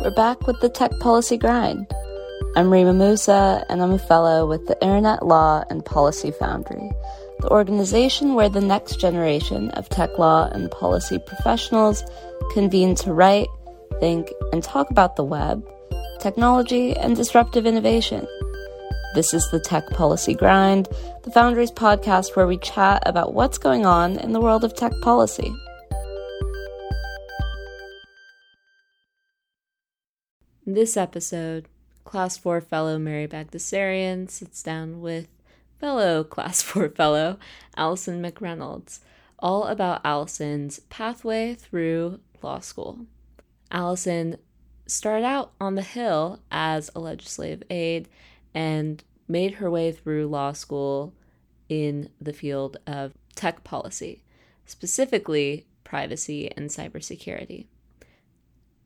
we're back with the Tech Policy Grind. I'm Reema Moussa, and I'm a fellow with the Internet Law and Policy Foundry, the organization where the next generation of tech law and policy professionals convene to write, think, and talk about the web, technology, and disruptive innovation. This is the Tech Policy Grind, the Foundry's podcast where we chat about what's going on in the world of tech policy. In this episode, Class 4 fellow Mary Bagdasarian sits down with fellow Class 4 fellow Allyson McReynolds, all about Allyson's pathway through law school. Allyson started out on the Hill as a legislative aide and made her way through law school in the field of tech policy, specifically privacy and cybersecurity.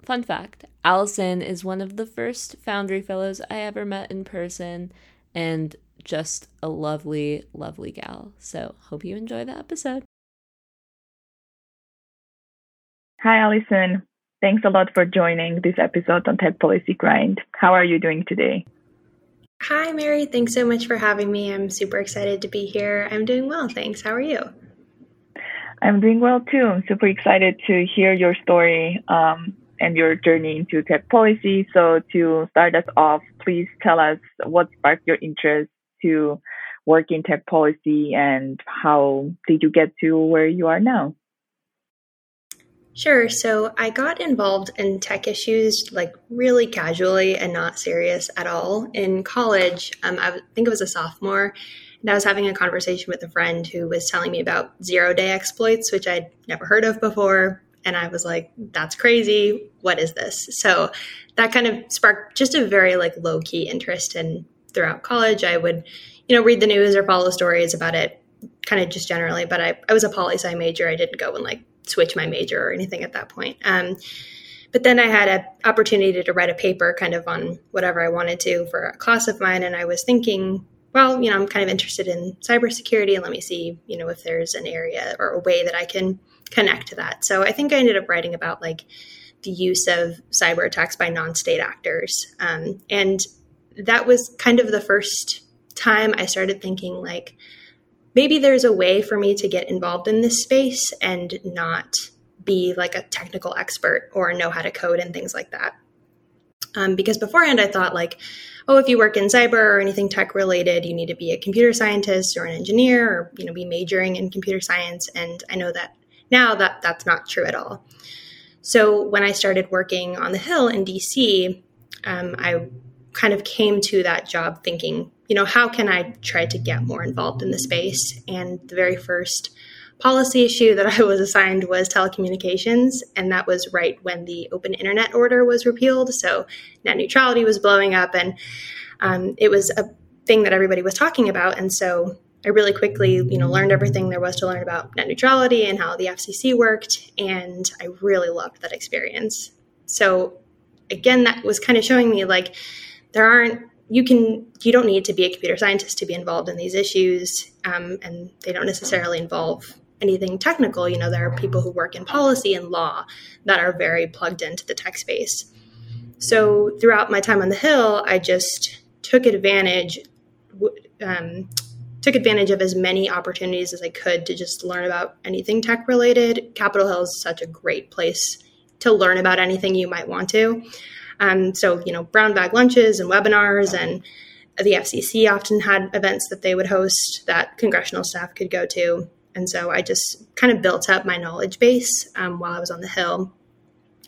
Fun fact Allyson is one of the first Foundry Fellows I ever met in person and just a lovely, lovely gal. So, hope you enjoy the episode. Hi, Allyson. Thanks a lot for joining this episode on Tech Policy Grind. How are you doing today? Hi, Mary. Thanks so much for having me. I'm super excited to be here. I'm doing well, thanks. How are you? I'm doing well too. I'm super excited to hear your story. Um, and your journey into tech policy. So to start us off, please tell us what sparked your interest to work in tech policy and how did you get to where you are now? Sure. So I got involved in tech issues like really casually and not serious at all. In college, um, I think it was a sophomore, and I was having a conversation with a friend who was telling me about zero day exploits, which I'd never heard of before. And I was like, that's crazy. What is this? So that kind of sparked just a very like low key interest. And throughout college, I would, you know, read the news or follow stories about it kind of just generally. But I, I was a poli sci major. I didn't go and like switch my major or anything at that point. Um, but then I had an opportunity to write a paper kind of on whatever I wanted to for a class of mine. And I was thinking, well, you know, I'm kind of interested in cybersecurity and let me see, you know, if there's an area or a way that I can connect to that. So I think I ended up writing about like the use of cyber attacks by non-state actors, um, and that was kind of the first time I started thinking like maybe there's a way for me to get involved in this space and not be like a technical expert or know how to code and things like that. Um, because beforehand I thought like, oh, if you work in cyber or anything tech related, you need to be a computer scientist or an engineer or you know be majoring in computer science. And I know that now that that's not true at all. So when I started working on the Hill in DC, um, I kind of came to that job thinking, you know, how can I try to get more involved in the space? And the very first policy issue that I was assigned was telecommunications, and that was right when the Open Internet Order was repealed. So net neutrality was blowing up, and um, it was a thing that everybody was talking about. And so I really quickly, you know, learned everything there was to learn about net neutrality and how the FCC worked, and I really loved that experience. So again, that was kind of showing me like there aren't you can you don't need to be a computer scientist to be involved in these issues, um, and they don't necessarily involve anything technical. You know, there are people who work in policy and law that are very plugged into the tech space. So throughout my time on the Hill, I just took advantage. Um, took advantage of as many opportunities as I could to just learn about anything tech related. Capitol Hill is such a great place to learn about anything you might want to. Um, so, you know, brown bag lunches and webinars, and the FCC often had events that they would host that congressional staff could go to. And so I just kind of built up my knowledge base um, while I was on the Hill.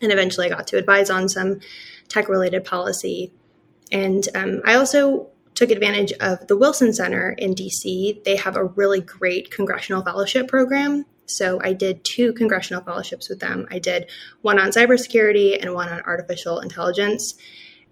And eventually I got to advise on some tech related policy. And um, I also took advantage of the Wilson Center in DC. They have a really great congressional fellowship program. So I did two congressional fellowships with them. I did one on cybersecurity and one on artificial intelligence.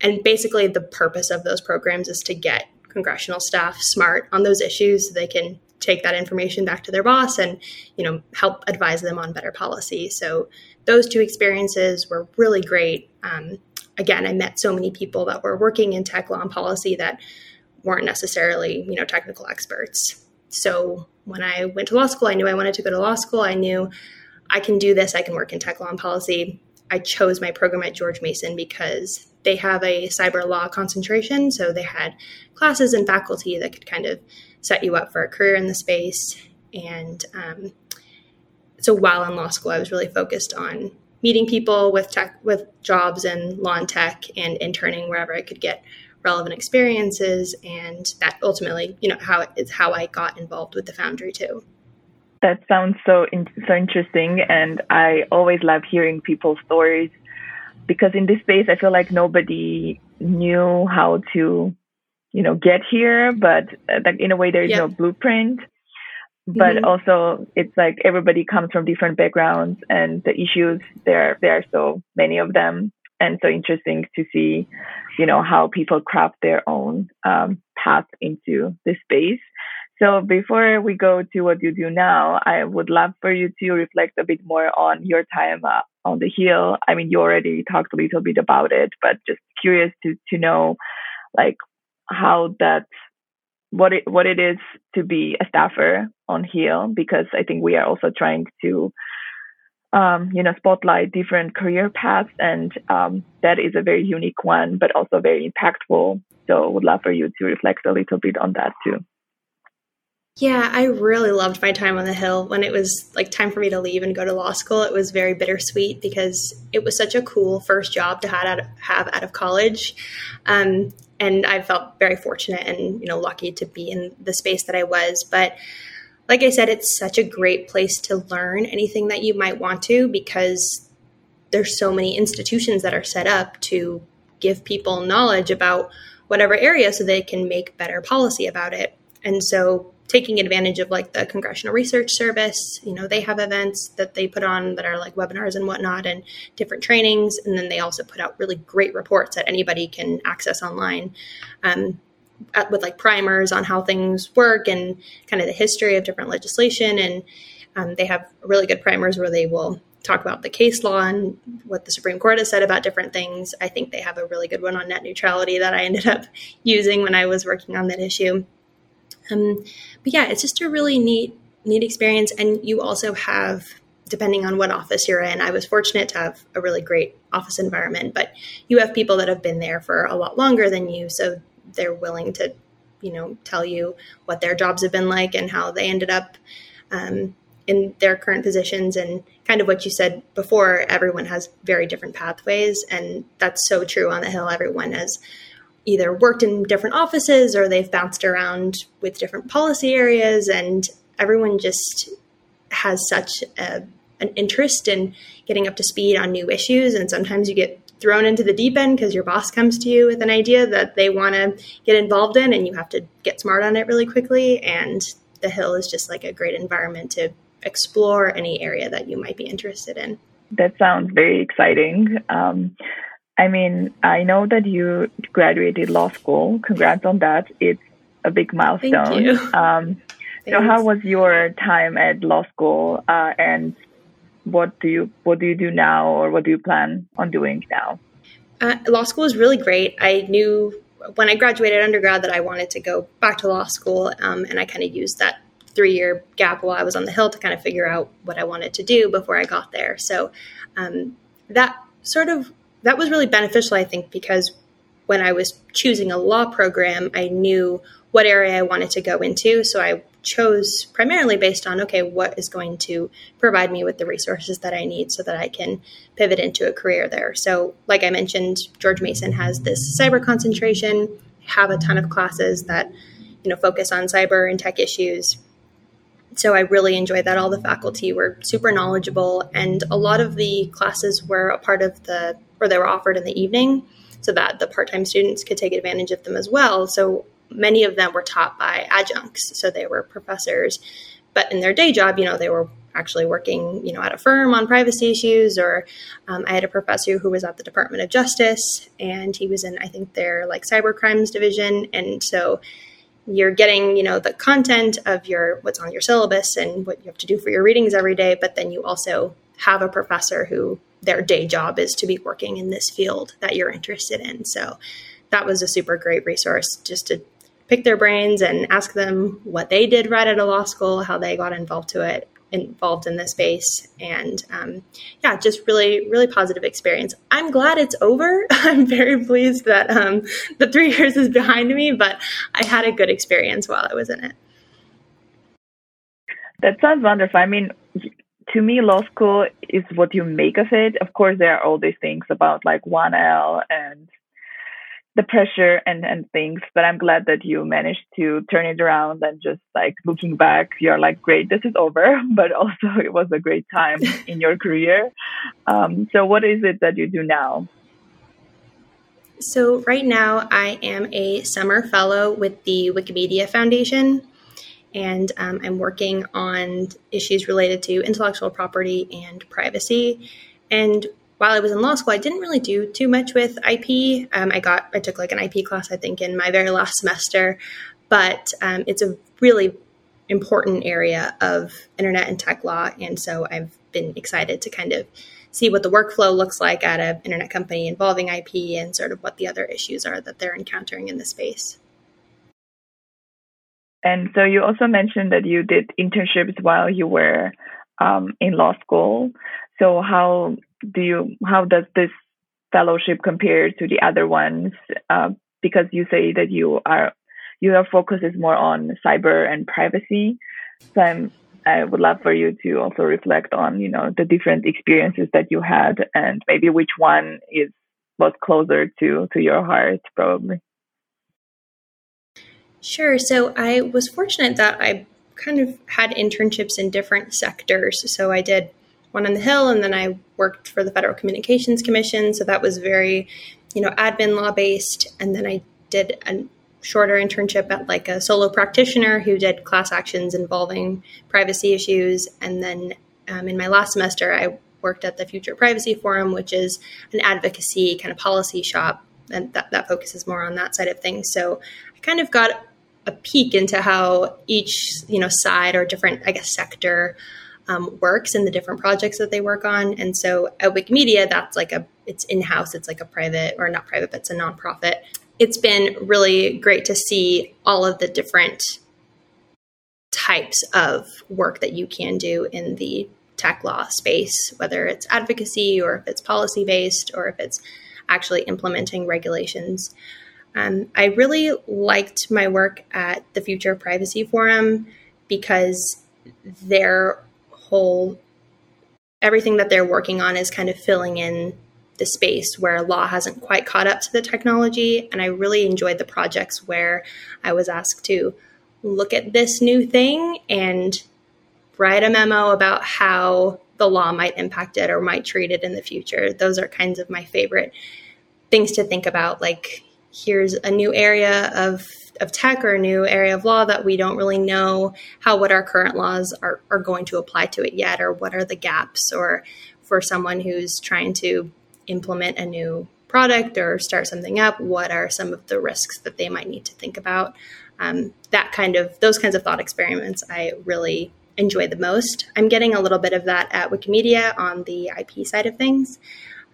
And basically, the purpose of those programs is to get congressional staff smart on those issues so they can take that information back to their boss and you know help advise them on better policy so those two experiences were really great um, again i met so many people that were working in tech law and policy that weren't necessarily you know technical experts. So when I went to law school, I knew I wanted to go to law school. I knew I can do this. I can work in tech law and policy. I chose my program at George Mason because they have a cyber law concentration. So they had classes and faculty that could kind of set you up for a career in the space. And um, so while in law school, I was really focused on meeting people with tech, with jobs in law and tech, and interning wherever I could get relevant experiences. And that ultimately, you know, how it's how I got involved with the Foundry too. That sounds so in- so interesting, and I always love hearing people's stories because in this space, I feel like nobody knew how to, you know, get here, but uh, like in a way, there is yep. no blueprint. But mm-hmm. also, it's like everybody comes from different backgrounds, and the issues there there are so many of them, and so interesting to see, you know, how people craft their own um, path into this space. So before we go to what you do now, I would love for you to reflect a bit more on your time uh, on the Hill. I mean, you already talked a little bit about it, but just curious to to know, like, how that what it what it is to be a staffer on Hill, because I think we are also trying to. Um, you know, spotlight different career paths, and um, that is a very unique one, but also very impactful. So, would love for you to reflect a little bit on that too. Yeah, I really loved my time on the Hill. When it was like time for me to leave and go to law school, it was very bittersweet because it was such a cool first job to have out of, have out of college. Um, and I felt very fortunate and you know lucky to be in the space that I was. But like I said, it's such a great place to learn anything that you might want to because there's so many institutions that are set up to give people knowledge about whatever area so they can make better policy about it. And so taking advantage of like the Congressional Research Service. You know, they have events that they put on that are like webinars and whatnot and different trainings. And then they also put out really great reports that anybody can access online. Um, with like primers on how things work and kind of the history of different legislation. And um, they have really good primers where they will talk about the case law and what the Supreme Court has said about different things. I think they have a really good one on net neutrality that I ended up using when I was working on that issue. Um, but yeah, it's just a really neat, neat experience. And you also have, depending on what office you're in, I was fortunate to have a really great office environment, but you have people that have been there for a lot longer than you. So they're willing to, you know, tell you what their jobs have been like and how they ended up um, in their current positions. And kind of what you said before, everyone has very different pathways. And that's so true on the Hill. Everyone has either worked in different offices or they've bounced around with different policy areas and everyone just has such a, an interest in getting up to speed on new issues and sometimes you get thrown into the deep end because your boss comes to you with an idea that they want to get involved in and you have to get smart on it really quickly and the hill is just like a great environment to explore any area that you might be interested in that sounds very exciting um, I mean, I know that you graduated law school. Congrats on that. It's a big milestone. Thank you. Um, so, how was your time at law school, uh, and what do you what do you do now, or what do you plan on doing now? Uh, law school was really great. I knew when I graduated undergrad that I wanted to go back to law school, um, and I kind of used that three year gap while I was on the Hill to kind of figure out what I wanted to do before I got there. So um, that sort of that was really beneficial, I think, because when I was choosing a law program, I knew what area I wanted to go into. So I chose primarily based on okay, what is going to provide me with the resources that I need so that I can pivot into a career there. So, like I mentioned, George Mason has this cyber concentration, have a ton of classes that you know focus on cyber and tech issues. So I really enjoyed that. All the faculty were super knowledgeable, and a lot of the classes were a part of the or they were offered in the evening so that the part-time students could take advantage of them as well. So many of them were taught by adjuncts, so they were professors, but in their day job, you know, they were actually working, you know, at a firm on privacy issues. Or um, I had a professor who was at the Department of Justice, and he was in, I think, their like cyber crimes division, and so you're getting, you know, the content of your what's on your syllabus and what you have to do for your readings every day, but then you also have a professor who their day job is to be working in this field that you're interested in. So that was a super great resource just to pick their brains and ask them what they did right at a law school, how they got involved to it, involved in this space. And um, yeah, just really, really positive experience. I'm glad it's over. I'm very pleased that um, the three years is behind me, but I had a good experience while I was in it. That sounds wonderful. I mean, to me, law school is what you make of it. Of course, there are all these things about like 1L and the pressure and, and things, but I'm glad that you managed to turn it around and just like looking back, you're like, great, this is over, but also it was a great time in your career. Um, so, what is it that you do now? So, right now, I am a summer fellow with the Wikimedia Foundation and um, I'm working on issues related to intellectual property and privacy. And while I was in law school, I didn't really do too much with IP. Um, I got I took like an IP class, I think, in my very last semester, but um, it's a really important area of internet and tech law, and so I've been excited to kind of see what the workflow looks like at an internet company involving IP and sort of what the other issues are that they're encountering in the space. And so you also mentioned that you did internships while you were um, in law school. So how do you how does this fellowship compare to the other ones? Uh, because you say that you are your focus is more on cyber and privacy. So I'm, I would love for you to also reflect on you know the different experiences that you had and maybe which one is was closer to to your heart probably. Sure. So I was fortunate that I kind of had internships in different sectors. So I did one on the Hill, and then I worked for the Federal Communications Commission. So that was very, you know, admin law based. And then I did a shorter internship at like a solo practitioner who did class actions involving privacy issues. And then um, in my last semester, I worked at the Future Privacy Forum, which is an advocacy kind of policy shop, and that, that focuses more on that side of things. So I kind of got a peek into how each you know side or different I guess sector um, works in the different projects that they work on. And so at Wikimedia, that's like a it's in house. It's like a private or not private, but it's a nonprofit. It's been really great to see all of the different types of work that you can do in the tech law space, whether it's advocacy or if it's policy based or if it's actually implementing regulations. Um, I really liked my work at the Future Privacy Forum because their whole everything that they're working on is kind of filling in the space where law hasn't quite caught up to the technology. And I really enjoyed the projects where I was asked to look at this new thing and write a memo about how the law might impact it or might treat it in the future. Those are kinds of my favorite things to think about. Like, here's a new area of of tech or a new area of law that we don't really know how what our current laws are, are going to apply to it yet or what are the gaps or for someone who's trying to implement a new product or start something up what are some of the risks that they might need to think about? Um, that kind of those kinds of thought experiments i really enjoy the most. I'm getting a little bit of that at wikimedia on the ip side of things.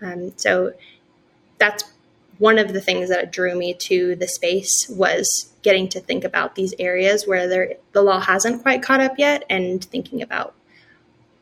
Um, so that's one of the things that drew me to the space was getting to think about these areas where there, the law hasn't quite caught up yet and thinking about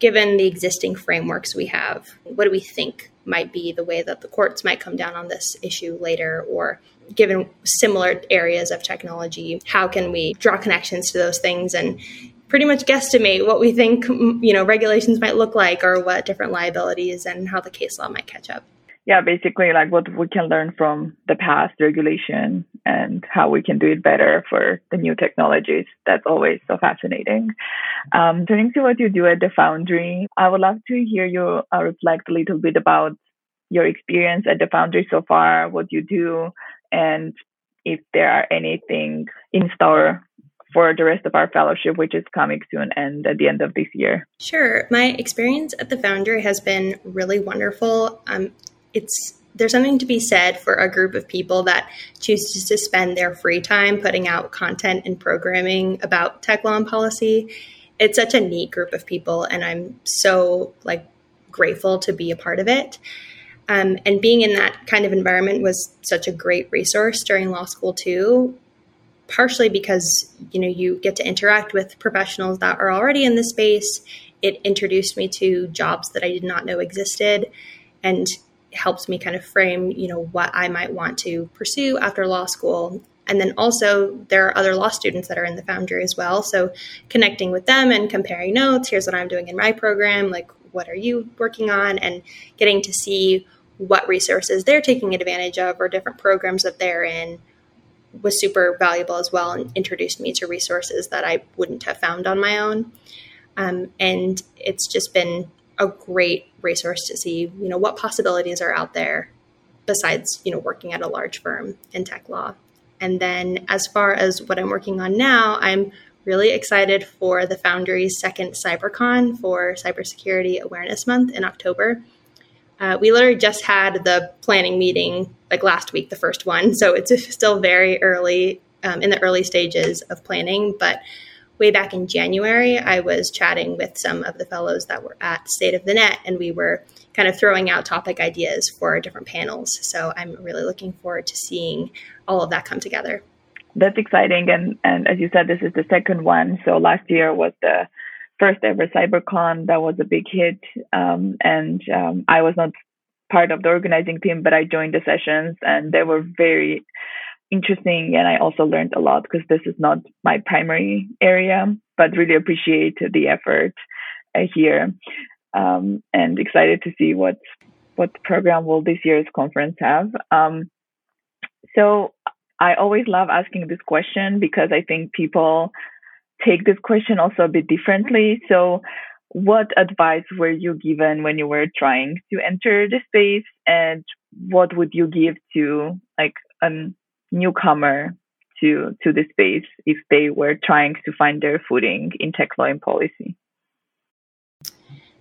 given the existing frameworks we have what do we think might be the way that the courts might come down on this issue later? Or given similar areas of technology how can we draw connections to those things and pretty much guesstimate what we think you know regulations might look like or what different liabilities and how the case law might catch up yeah, basically like what we can learn from the past regulation and how we can do it better for the new technologies. That's always so fascinating. Um, turning to what you do at the Foundry, I would love to hear you uh, reflect a little bit about your experience at the Foundry so far, what you do, and if there are anything in store for the rest of our fellowship, which is coming to an end at the end of this year. Sure. My experience at the Foundry has been really wonderful. Um, it's there's something to be said for a group of people that chooses to spend their free time putting out content and programming about tech law and policy. It's such a neat group of people, and I'm so like grateful to be a part of it. Um, and being in that kind of environment was such a great resource during law school too. Partially because you know you get to interact with professionals that are already in the space, it introduced me to jobs that I did not know existed and helps me kind of frame, you know, what I might want to pursue after law school. And then also there are other law students that are in the foundry as well. So connecting with them and comparing notes, here's what I'm doing in my program, like what are you working on and getting to see what resources they're taking advantage of or different programs that they're in was super valuable as well and introduced me to resources that I wouldn't have found on my own. Um, and it's just been a great resource to see, you know, what possibilities are out there besides, you know, working at a large firm in tech law. And then as far as what I'm working on now, I'm really excited for the Foundry's second CyberCon for Cybersecurity Awareness Month in October. Uh, we literally just had the planning meeting like last week, the first one. So it's still very early um, in the early stages of planning. But way back in January, I was chatting with some of the fellows that were at State of the Net, and we were kind of throwing out topic ideas for different panels. So I'm really looking forward to seeing all of that come together. That's exciting. And, and as you said, this is the second one. So last year was the first ever CyberCon. That was a big hit. Um, and um, I was not part of the organizing team, but I joined the sessions and they were very interesting. And I also learned a lot because this is not my primary area, but really appreciate the effort uh, here. Um, and excited to see what what program will this year's conference have. Um, so I always love asking this question because I think people take this question also a bit differently. So what advice were you given when you were trying to enter the space and what would you give to like a newcomer to to the space if they were trying to find their footing in tech law and policy.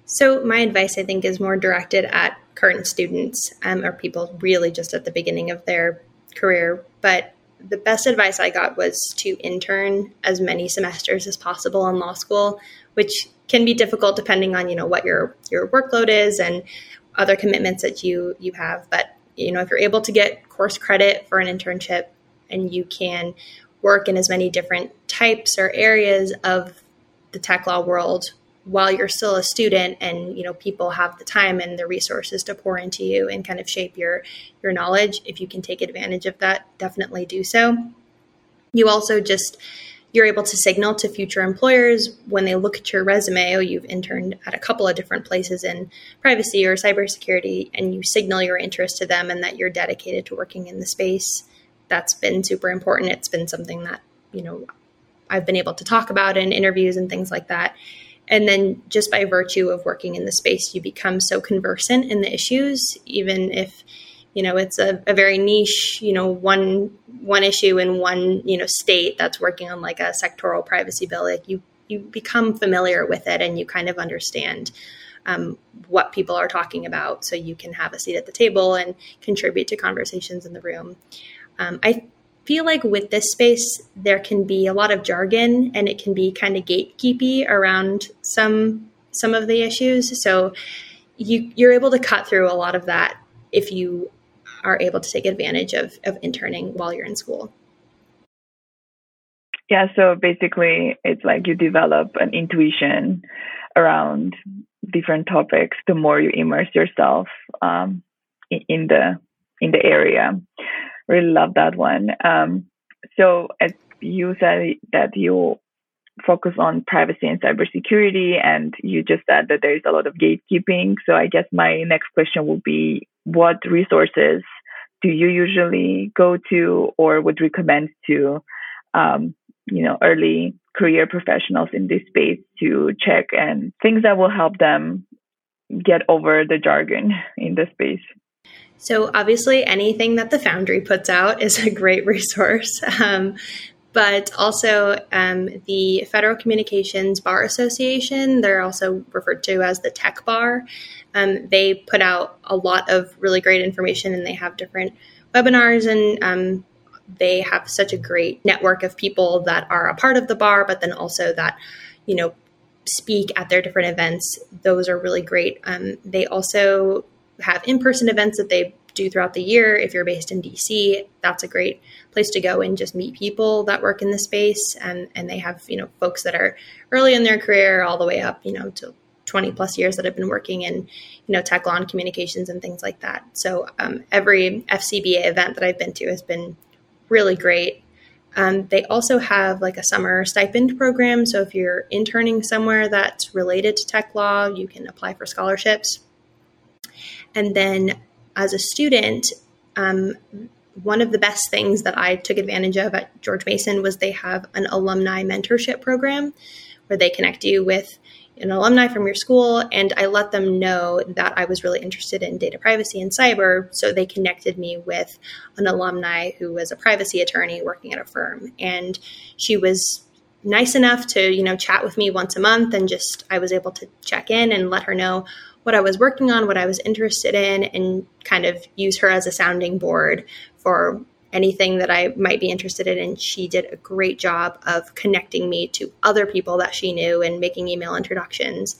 So my advice i think is more directed at current students um, or people really just at the beginning of their career. But the best advice i got was to intern as many semesters as possible in law school which can be difficult depending on you know what your your workload is and other commitments that you you have. But you know if you're able to get course credit for an internship and you can work in as many different types or areas of the tech law world while you're still a student and you know people have the time and the resources to pour into you and kind of shape your your knowledge if you can take advantage of that definitely do so. You also just you're able to signal to future employers when they look at your resume, oh, you've interned at a couple of different places in privacy or cybersecurity, and you signal your interest to them and that you're dedicated to working in the space. That's been super important. It's been something that, you know, I've been able to talk about in interviews and things like that. And then just by virtue of working in the space, you become so conversant in the issues, even if you know it's a, a very niche you know one one issue in one you know state that's working on like a sectoral privacy bill. Like you you become familiar with it and you kind of understand um, what people are talking about so you can have a seat at the table and contribute to conversations in the room. Um, i feel like with this space there can be a lot of jargon and it can be kind of gatekeepy around some some of the issues. So you you're able to cut through a lot of that if you are able to take advantage of, of interning while you're in school. Yeah, so basically, it's like you develop an intuition around different topics the more you immerse yourself um, in the in the area. Really love that one. Um, so, as you said that you focus on privacy and cybersecurity, and you just said that there is a lot of gatekeeping. So, I guess my next question will be, what resources do you usually go to or would recommend to um, you know early career professionals in this space to check and things that will help them get over the jargon in the space? So obviously anything that the foundry puts out is a great resource. Um, but also um, the Federal Communications Bar Association, they're also referred to as the Tech Bar. Um, they put out a lot of really great information and they have different webinars and um, they have such a great network of people that are a part of the bar, but then also that, you know, speak at their different events. Those are really great. Um, they also have in person events that they do throughout the year. If you're based in DC, that's a great place to go and just meet people that work in the space. And, and they have, you know, folks that are early in their career all the way up, you know, to 20 plus years that I've been working in, you know, tech law and communications and things like that. So um, every FCBA event that I've been to has been really great. Um, they also have like a summer stipend program. So if you're interning somewhere that's related to tech law, you can apply for scholarships. And then as a student, um, one of the best things that I took advantage of at George Mason was they have an alumni mentorship program where they connect you with an alumni from your school. And I let them know that I was really interested in data privacy and cyber. So they connected me with an alumni who was a privacy attorney working at a firm. And she was nice enough to, you know, chat with me once a month and just I was able to check in and let her know what I was working on, what I was interested in, and kind of use her as a sounding board for anything that I might be interested in. And she did a great job of connecting me to other people that she knew and making email introductions.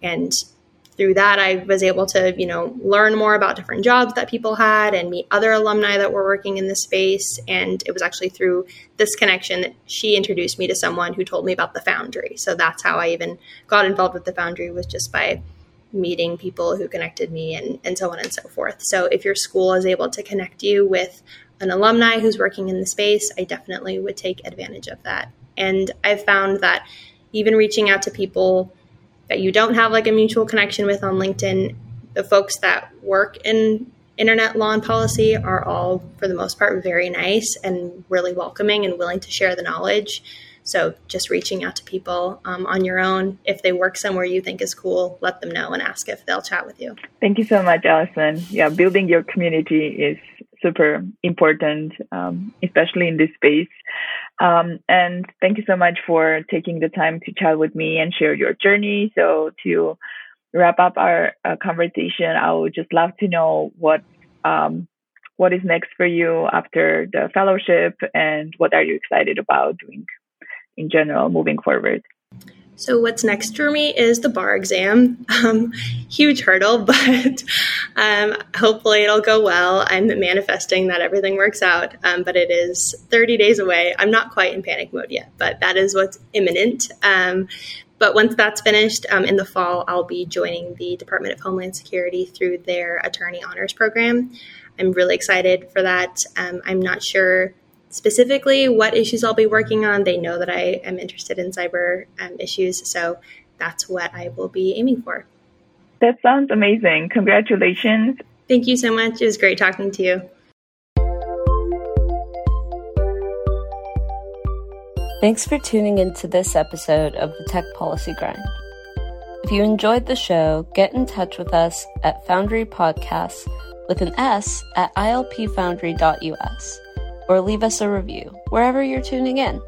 And through that, I was able to, you know, learn more about different jobs that people had and meet other alumni that were working in the space. And it was actually through this connection that she introduced me to someone who told me about the Foundry. So that's how I even got involved with the Foundry was just by meeting people who connected me and, and so on and so forth. So if your school is able to connect you with an alumni who's working in the space, I definitely would take advantage of that. And I've found that even reaching out to people that you don't have like a mutual connection with on LinkedIn, the folks that work in internet law and policy are all, for the most part, very nice and really welcoming and willing to share the knowledge. So just reaching out to people um, on your own. If they work somewhere you think is cool, let them know and ask if they'll chat with you. Thank you so much, Allyson. Yeah, building your community is super important, um, especially in this space. Um, and thank you so much for taking the time to chat with me and share your journey. So to wrap up our uh, conversation, I would just love to know what um, what is next for you after the fellowship and what are you excited about doing in general moving forward? So, what's next for me is the bar exam. Um, huge hurdle, but um, hopefully it'll go well. I'm manifesting that everything works out, um, but it is 30 days away. I'm not quite in panic mode yet, but that is what's imminent. Um, but once that's finished um, in the fall, I'll be joining the Department of Homeland Security through their attorney honors program. I'm really excited for that. Um, I'm not sure specifically what issues I'll be working on. They know that I am interested in cyber um, issues, so that's what I will be aiming for. That sounds amazing. Congratulations. Thank you so much. It was great talking to you. Thanks for tuning into this episode of the Tech Policy Grind. If you enjoyed the show, get in touch with us at Foundry Podcasts with an S at ilpfoundry.us or leave us a review wherever you're tuning in.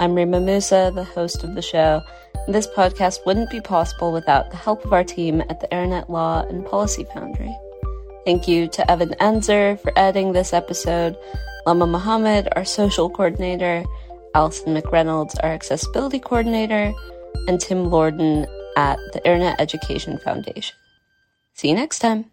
I'm Reema Moussa, the host of the show, this podcast wouldn't be possible without the help of our team at the Internet Law and Policy Foundry. Thank you to Evan Enzer for editing this episode, Lama Mohammed, our social coordinator, Allyson McReynolds, our accessibility coordinator, and Tim Lordan at the Internet Education Foundation. See you next time.